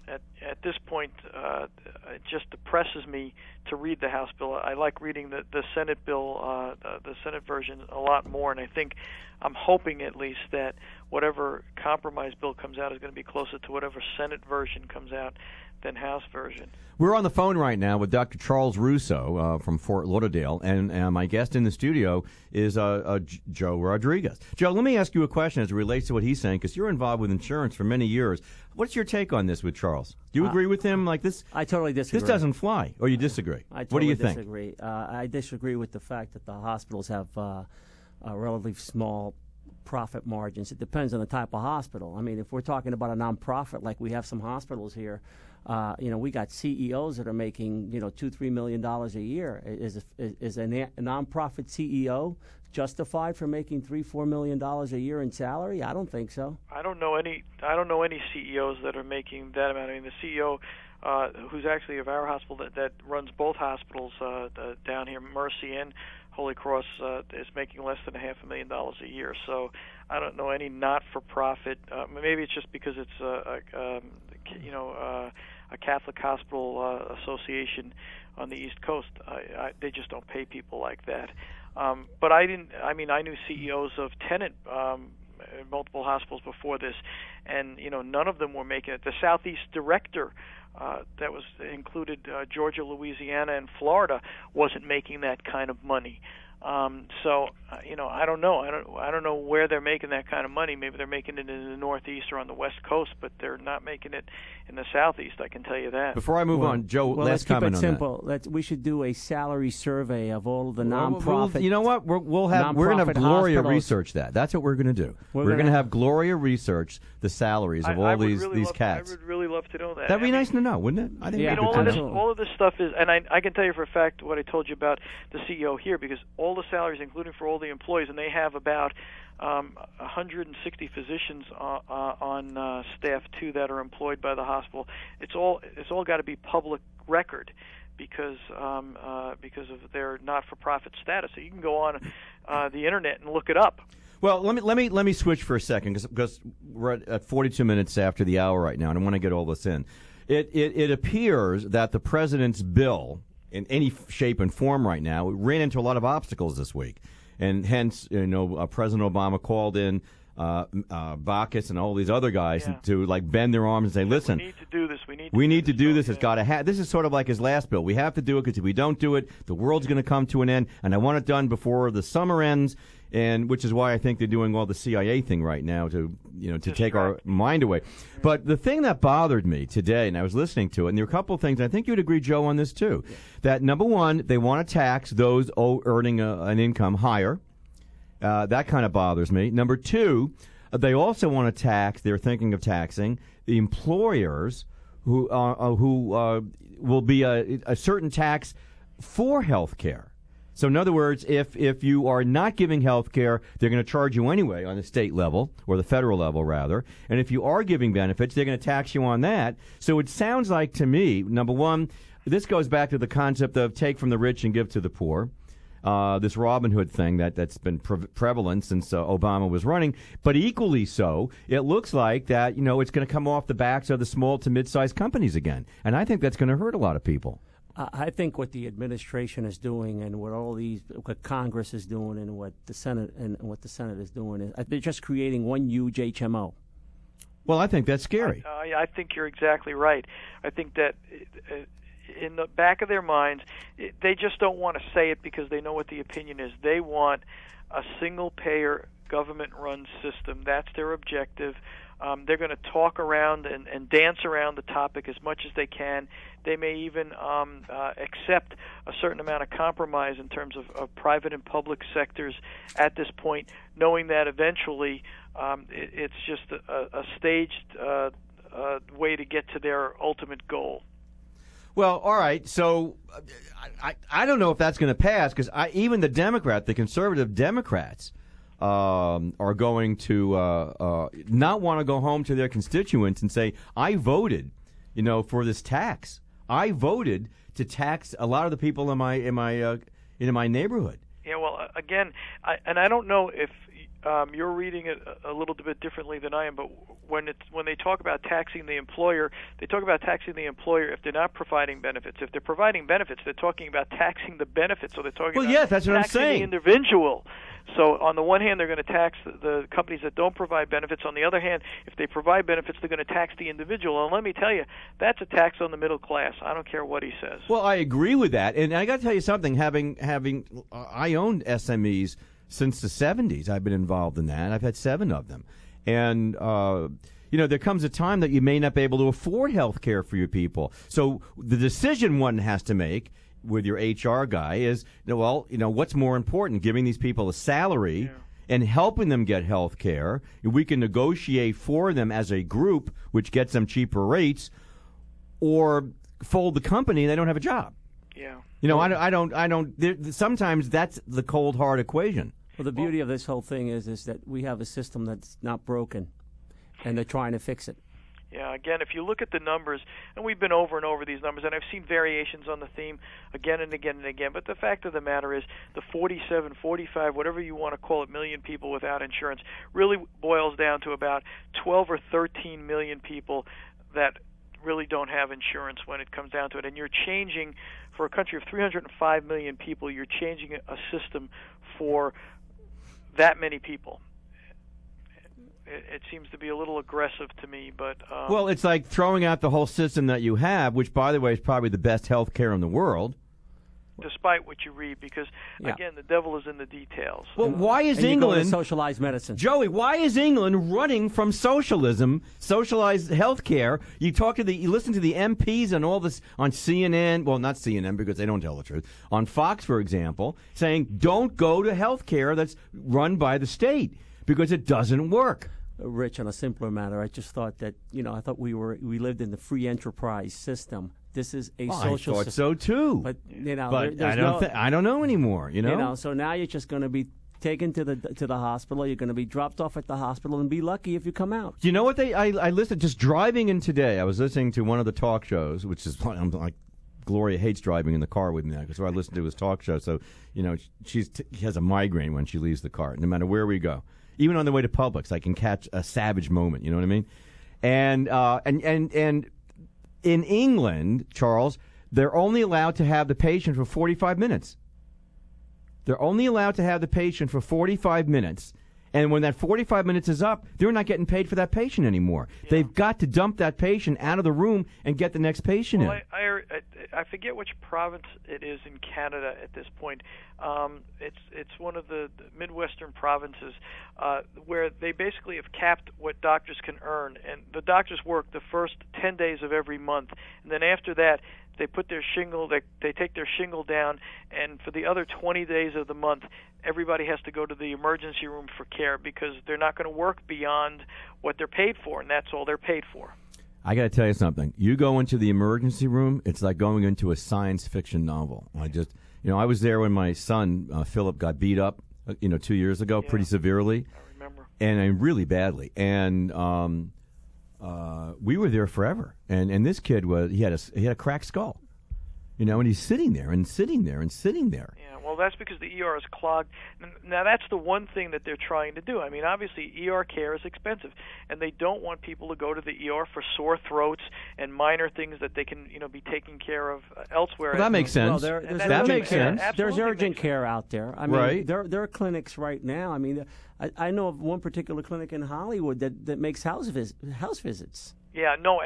at at this point, uh, it just depresses me to read the House bill. I like reading the the Senate bill, uh, the, the Senate version, a lot more, and I think I'm hoping at least that whatever compromise bill comes out is going to be closer to whatever Senate version comes out than House version. We're on the phone right now with Dr. Charles Russo uh, from Fort Lauderdale, and uh, my guest in the studio is uh, uh, Joe Rodriguez. Joe, let me ask you a question as it relates to what he's saying, because you're involved with insurance for many years. What's your take on this with Charles? Do you Uh, agree with him? Like this, I totally disagree. this doesn't fly, or you disagree? I totally what do you think? disagree. Uh, I disagree with the fact that the hospitals have uh, uh, relatively small profit margins. It depends on the type of hospital. I mean, if we're talking about a nonprofit, like we have some hospitals here, uh, you know, we got CEOs that are making you know two, three million dollars a year. Is is, is a, na- a nonprofit CEO justified for making three, four million dollars a year in salary? I don't think so. I don't know any. I don't know any CEOs that are making that amount. I mean, the CEO, uh, who's actually of our hospital that, that runs both hospitals uh, uh, down here, Mercy and Holy Cross, uh, is making less than a half a million dollars a year. So I don't know any not-for-profit. Uh, maybe it's just because it's a, a um, you know uh, a Catholic hospital uh, association on the East Coast. I, I, they just don't pay people like that. Um, but I didn't. I mean, I knew CEOs of Tenet um, multiple hospitals before this, and you know none of them were making it. The Southeast director. Uh, that was included uh, Georgia, Louisiana, and Florida wasn't making that kind of money. Um, so uh, you know, I don't know. I don't. I don't know where they're making that kind of money. Maybe they're making it in the Northeast or on the West Coast, but they're not making it in the Southeast. I can tell you that. Before I move Well- on, Joe, well, last let's keep it on simple. Let's, we should do a salary survey of all of the that. Well, nonprofit. we'll- you know what? We're, we'll have we're going to have Gloria hospitals. research that. That's what we're going to do. We're We're, gonna have- have Gloria research the salaries of I, all I these really these love, cats. I would really love to know that. That'd be I mean, nice to know, wouldn't it? I think Yeah, I we all of this, all of this stuff is, and I, I can tell you for a fact what I told you about the CEO here, because all the salaries, including for all the employees, and they have about um, 160 physicians uh, uh, on uh, staff too that are employed by the hospital. It's all, it's all got to be public record because um, uh, because of their not-for-profit status. So you can go on uh, the internet and look it up. Well, let me let me let me switch for a second because we're at, at 42 minutes after the hour right now, and I want to get all this in. It, it it appears that the president's bill, in any shape and form right now, We ran into a lot of obstacles this week, and hence, you know, uh, President Obama called in. Uh, uh, Baucus and all these other guys Yeah. to like bend their arms and say, "Listen, we need to do this. We need. To we do need to this do this. It's got to have. This is sort of like his last bill. We have to do it because if we don't do it, the world's going to come to an end. And I want it done before the summer ends. And which is why I think they're doing all the CIA thing right now to you know to take our mind away. But the thing that bothered me today, and I was listening to it, and there were a couple of things. I think you'd agree, Joe, on this too. That number one, they want to tax those earning a, an income higher. Uh, that kind of bothers me. Number two, they also want to tax. They're thinking of taxing the employers who uh, uh, who uh, will be a, a certain tax for health care. So, in other words, if if you are not giving health care, they're going to charge you anyway on the state level or the federal level, rather. And if you are giving benefits, they're going to tax you on that. So, it sounds like to me, number one, this goes back to the concept of take from the rich and give to the poor uh, this Robin Hood thing that that's been pre- prevalent since uh, Obama was running. But equally so, it looks like that you know it's going to come off the backs of the small to mid-sized companies again, and I think that's going to hurt a lot of people. I I think what the administration is doing and what all these, what Congress is doing and what the Senate and what the Senate is doing is uh, they're just creating one huge HMO. Well, I think that's scary. I, I think you're exactly right. I think that uh, in the back of their minds, they just don't want to say it because they know what the opinion is. They want a single payer government run system. That's their objective. Um, they're going to talk around and, and dance around the topic as much as they can. They may even um, uh, accept a certain amount of compromise in terms of, of private and public sectors at this point, knowing that eventually um, it, it's just a, a staged uh, uh, way to get to their ultimate goal. Well, all right. So uh, I, I, I don't know if that's going to pass because even the Democrat, the conservative Democrats, um, are going to uh, uh, not want to go home to their constituents and say, "I voted, you know, for this tax. I voted to tax a lot of the people in my in my uh, in my neighborhood." Yeah, well, again, I, and I don't know if um, you're reading it a, little bit differently than I am, but when it's when they talk about taxing the employer, they talk about taxing the employer if they're not providing benefits. If they're providing benefits, they're talking about taxing the benefits. So they're talking Well, about yes, that's what I'm taxing saying. the individual. So on the one hand, they're going to tax the, the companies that don't provide benefits. On the other hand, if they provide benefits, they're going to tax the individual. And let me tell you, that's a tax on the middle class. I don't care what he says. Well, I agree with that, and I got to tell you something. Having having uh, I owned SMEs since the '70s. I've been involved in that. I've had seven of them, and uh, you know there comes a time that you may not be able to afford health care for your people. So the decision one has to make with your HR guy is, you know, well, you know, what's more important, giving these people a salary. And helping them get health care. We can negotiate for them as a group, which gets them cheaper rates, or fold the company and they don't have a job. Yeah. You know, I don't, I don't, I don't. There, sometimes that's the cold hard equation. Well, the beauty of this whole thing is is that we have a system that's not broken, and they're trying to fix it. Yeah, again, if you look at the numbers, and we've been over and over these numbers, and I've seen variations on the theme again and again and again, but the fact of the matter is the 47, 45, whatever you want to call it, million people without insurance really boils down to about 12 or 13 million people that really don't have insurance when it comes down to it. And you're changing, for a country of 305 million people, you're changing a system for that many people. it, it seems to be a little aggressive to me. But um, Well, it's like throwing out the whole system that you have, which, by the way, is probably the best health care in the world. Despite what you read, because Yeah. again, the devil is in the details. Well, why is and you go to England, socialized medicine. Joey? Why is England running from socialism, socialized health care? You talk to the, you listen to the MPs and all this on CNN. Well, not CNN because they don't tell the truth. On Fox, for example, saying don't go to health care that's run by the state because it doesn't work. Rich, on a simpler matter, I just thought that you know I thought we were we lived in the free enterprise system. This is a Oh, I social thought so too. But you know, But there- I don't. no, thi- I don't know anymore. You know. you know. So now you're just going to be taken to the to the hospital. You're going to be dropped off at the hospital and be lucky if you come out. You know what they? I, I listened just driving in today. I was listening to one of the talk shows, which is I'm like Gloria hates driving in the car with me because I listen to his talk show. So you know she's t- she has a migraine when she leaves the car, no matter where we go. Even on the way to Publix, I can catch a savage moment. You know what I mean? And uh, and and and in England, Charles, they're only allowed to have the patient for 45 minutes. They're only allowed to have the patient for 45 minutes. And when that 45 minutes is up, they're not getting paid for that patient anymore. They've got to dump that patient out of the room and get the next patient Well, in. I, I, I forget which province it is in Canada at this point. Um, it's it's one of the, the midwestern provinces uh, where they basically have capped what doctors can earn, and the doctors work the first ten days of every month, and then after that they put their shingle they they take their shingle down, and for the other 20 days of the month, everybody has to go to the emergency room for care because they're not going to work beyond what they're paid for, and that's all they're paid for. I got to tell you something. You go into the emergency room, it's like going into a science fiction novel. I just, you know, I was there when my son uh, Philip got beat up, uh, you know, two years ago, pretty severely, I remember. and uh, really badly. And um, uh, we were there forever. And and this kid was he had a he had a cracked skull, you know, and he's sitting there and sitting there and sitting there. Yeah, well, that's because the ER is clogged. Now, that's the one thing that they're trying to do. I mean, obviously, ER care is expensive, and they don't want people to go to the ER for sore throats and minor things that they can, you know, be taken care of uh, elsewhere. Well, that makes sense. Well, there, And there's that that makes care. sense. There's urgent makes care out there. I mean, Right. there there are clinics right now. I mean, I, I know of one particular clinic in Hollywood that, that makes house vis- house visits. Yeah, no,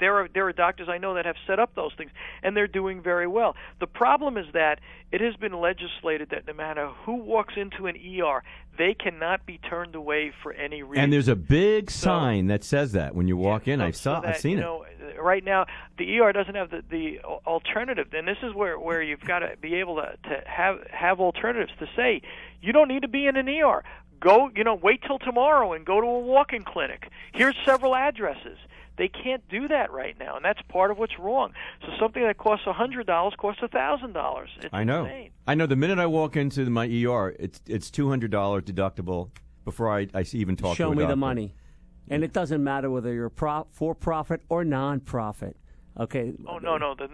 there are there are doctors I know that have set up those things, and they're doing very well. The problem is that it has been legislated that no matter who walks into an ER, they cannot be turned away for any reason. And there's a big sign that says that when you walk in. so, I saw, that, I've seen it. know, Right now, the ER doesn't have the, the alternative, and this is where where you've got to be able to to have have alternatives to say you don't need to be in an ER. Go, you know, wait till tomorrow and go to a walk-in clinic. Here's several addresses. They can't do that right now, and that's part of what's wrong. So something that costs a hundred dollars costs a thousand dollars. I know. insane. I know. The minute I walk into my ER, it's it's two hundred dollars deductible before I, I even talk Show to a me the money, and it doesn't matter whether you're pro- for profit or non-profit. Okay. Oh no, no. The,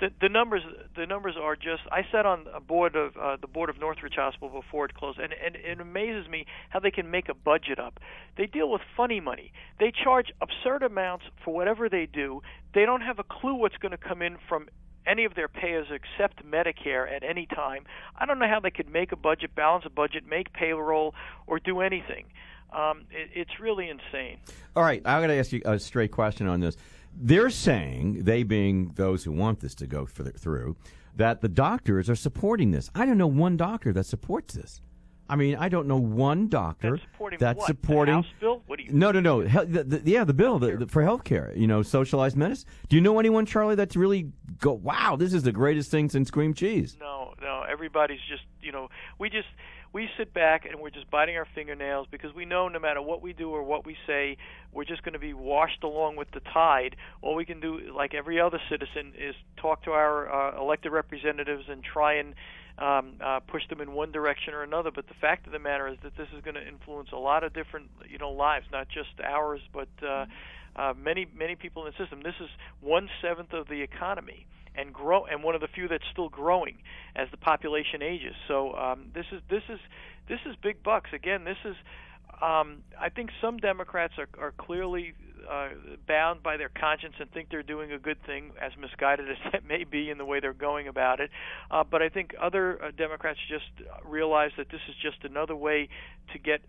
the the numbers the numbers are just. I sat on a board of uh, the board of Northridge Hospital before it closed, and, and it amazes me how they can make a budget up. They deal with funny money. They charge absurd amounts for whatever they do. They don't have a clue what's going to come in from any of their payers except Medicare at any time. I don't know how they could make a budget, balance a budget, make payroll, or do anything. Um, it, it's really insane. All right, I'm going to ask you a straight question on this. They're saying, they being those who want this to go through, that the doctors are supporting this. I don't know one doctor that supports this. I mean, I don't know one doctor That's supporting that's what? The supporting. House bill? What do you- No, no, no. Hel- the, the, yeah, the bill the, the, for health care. You know, socialized medicine. Do you know anyone, Charlie, that's really go? Wow, this is the greatest thing since cream cheese. No, no. Everybody's just you know we just we sit back and we're just biting our fingernails because we know no matter what we do or what we say, we're just going to be washed along with the tide. All we can do, like every other citizen, is talk to our uh, elected representatives and try and um, uh, push them in one direction or another. But the fact of the matter is that this is going to influence a lot of different you know lives, not just ours, but uh, uh, many many people in the system. This is one seventh of the economy and grow and one of the few that's still growing as the population ages. So um, this is this is this is big bucks. Again, this is um, I think some Democrats are, are clearly uh, bound by their conscience and think they're doing a good thing, as misguided as that may be in the way they're going about it. Uh, but I think other uh, Democrats just realize that this is just another way to get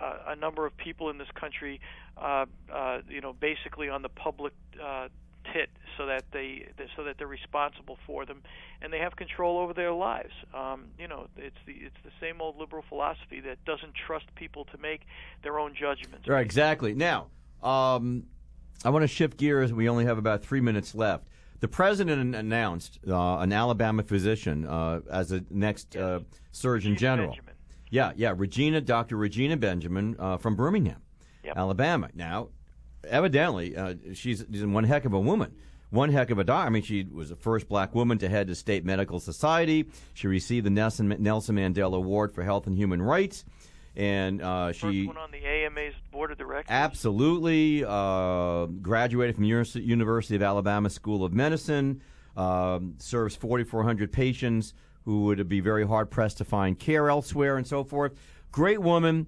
a, a number of people in this country, uh, uh, you know, basically on the public uh, tit, so that they so that they're responsible for them, and they have control over their lives. Um, you know, it's the it's the same old liberal philosophy that doesn't trust people to make their own judgments. Right, exactly. Now, um, I want to shift gears. We only have about three minutes left. The president announced uh, an Alabama physician uh, as the next uh, Surgeon Regina General. Benjamin. Yeah, yeah, Regina, Dr. Regina Benjamin uh, from Birmingham, Yep. Alabama. Now, evidently, uh, she's, she's one heck of a woman. One heck of a doctor. I mean, she was the first black woman to head the State Medical Society. She received the Nelson, Nelson Mandela Award for Health and Human Rights. And uh, First she one on the AMA's board of directors. Absolutely. Uh, graduated from Uni- University of Alabama School of Medicine. Um, serves 4,400 patients who would be very hard pressed to find care elsewhere and so forth. Great woman.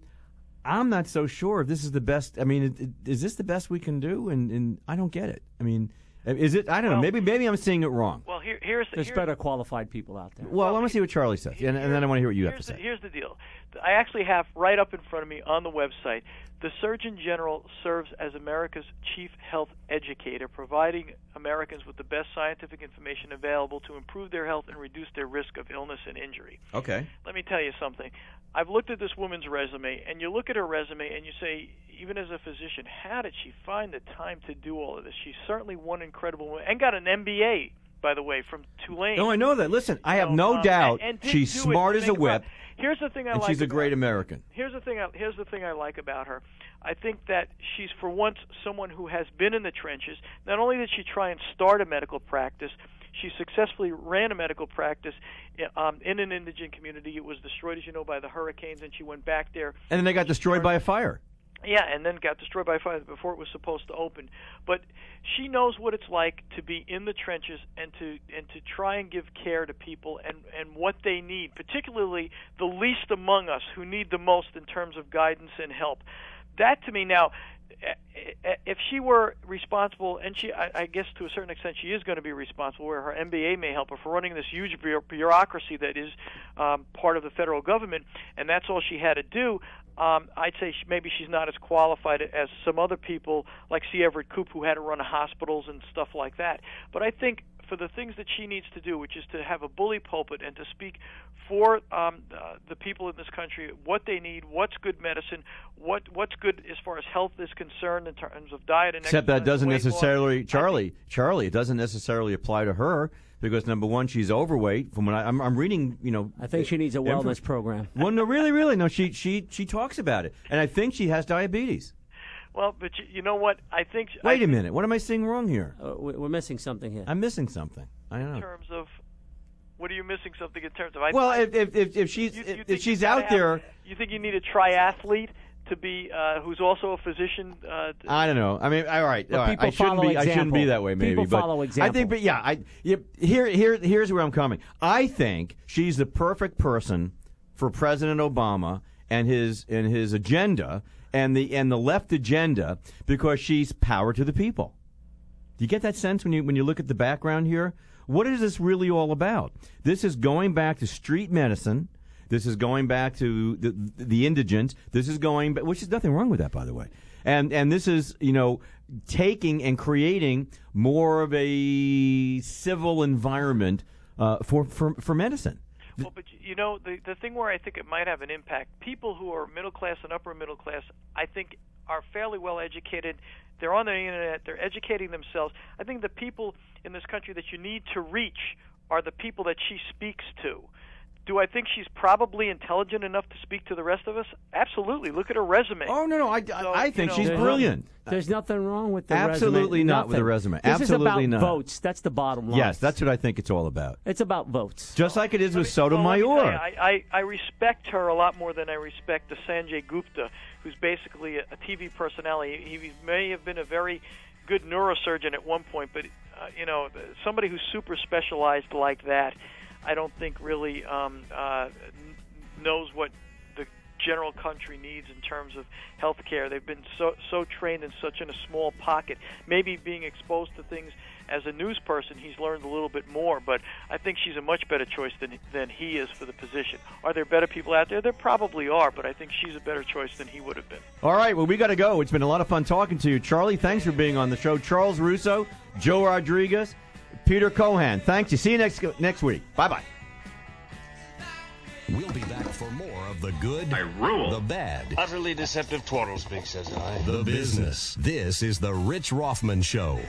I'm not so sure if this is the best. I mean, is this the best we can do? And, and I don't get it. I mean, is it? I don't know. Maybe maybe I'm seeing it wrong. Well, here, here's There's here's, better qualified people out there. Well, I want to see what Charlie says, and, and then I want to hear what you have to here's the, say. here's the deal. I actually have right up in front of me on the website. The Surgeon General serves as America's chief health educator, providing Americans with the best scientific information available to improve their health and reduce their risk of illness and injury. Okay. Let me tell you something. I've looked at this woman's resume, and you look at her resume and you say, even as a physician, how did she find the time to do all of this? She's certainly one incredible woman, and got an MBA, by the way, from Tulane. No, I know that. Listen, I have So, no um, doubt and- and she's smart as a whip, about- Here's the thing I and like. she's a about great. American. Here's the thing. I, here's the thing I like about her. I think that she's for once someone who has been in the trenches. Not only did she try and start a medical practice, she successfully ran a medical practice um, in an indigent community. It was destroyed, as you know, by the hurricanes, and she went back there And then they got destroyed by a fire. Yeah, and then got destroyed by fire before it was supposed to open. But she knows what it's like to be in the trenches and to and to try and give care to people and and what they need, particularly the least among us who need the most in terms of guidance and help. That to me now if she were responsible, and she, I, I guess to a certain extent, she is going to be responsible, where her MBA may help her for running this huge bureaucracy that is um, part of the federal government, and that's all she had to do. Um, I'd say she, maybe she's not as qualified as some other people, like C. Everett Koop, who had to run hospitals and stuff like that. But I think for the things that she needs to do, which is to have a bully pulpit and to speak for um, uh, the people in this country, what they need, what's good medicine, what what's good as far as health is concerned in terms of diet and Except that doesn't necessarily, Charlie, Charlie, it doesn't necessarily apply to her because number one, she's overweight. From when I, I'm, I'm reading, you know, I think she needs a info- wellness program. Well, no, really, really, no. She she she talks about it, and I think she has diabetes. Well, but you, you know what? I think Wait I, a minute, what am I seeing wrong here? Uh, we- we're missing something here. I'm missing something. I don't know. in terms of what are you missing? Something in terms of I, Well, I, if if if, if she's you, if, you if she's out have- there, you think you need a triathlete to be uh, who's also a physician. Uh, t- I don't know. I mean, all right, all right. people I shouldn't follow be. I shouldn't be that way. Maybe, People but follow I think, but yeah, I yeah, here here here's where I'm coming. I think she's the perfect person for President Obama and his and his agenda and the and the left agenda because she's power to the people. Do you get that sense when you when you look at the background here? What is this really all about? This is going back to street medicine. This is going back to the the indigent. This is going, which is nothing wrong with that, by the way. And and this is you know taking and creating more of a civil environment uh, for for for medicine. Well, but you know, the the thing where I think it might have an impact, people who are middle class and upper middle class, I think are fairly well educated. They're on the internet, they're educating themselves. I think the people in this country that you need to reach are the people that she speaks to. Do I think she's probably intelligent enough to speak to the rest of us? Absolutely. Look at her resume. Oh no no, I, So, I you think know, she's There's brilliant. There's nothing wrong with the Absolutely resume. not with the Nothing. resume. This Absolutely is about not. votes. That's the bottom line. Yes, that's what I think it's all about. It's about votes. Just like it is with Well, let me tell you, Sotomayor. I, I, I respect her a lot more than I respect the Sanjay Gupta, who's basically a, a TV personality. He, he may have been a very good neurosurgeon at one point, but uh, you know, somebody who's super specialized like that, I don't think really um, uh, knows what the general country needs in terms of health care. They've been so so trained in such in a small pocket. Maybe being exposed to things as a news person, he's learned a little bit more. But I think she's a much better choice than than he is for the position. Are there better people out there? There probably are, but I think she's a better choice than he would have been. All right, well, we got to go. It's been a lot of fun talking to you. Charlie, thanks for being on the show. Charles Russo, Joe Rodriguez, Peter Cohan, thanks. You see you next next week. Bye bye. We'll be back for more of the good, I rule. the bad, Utterly deceptive twaddle speak, says I. the business. This is the Rich Rothman Show.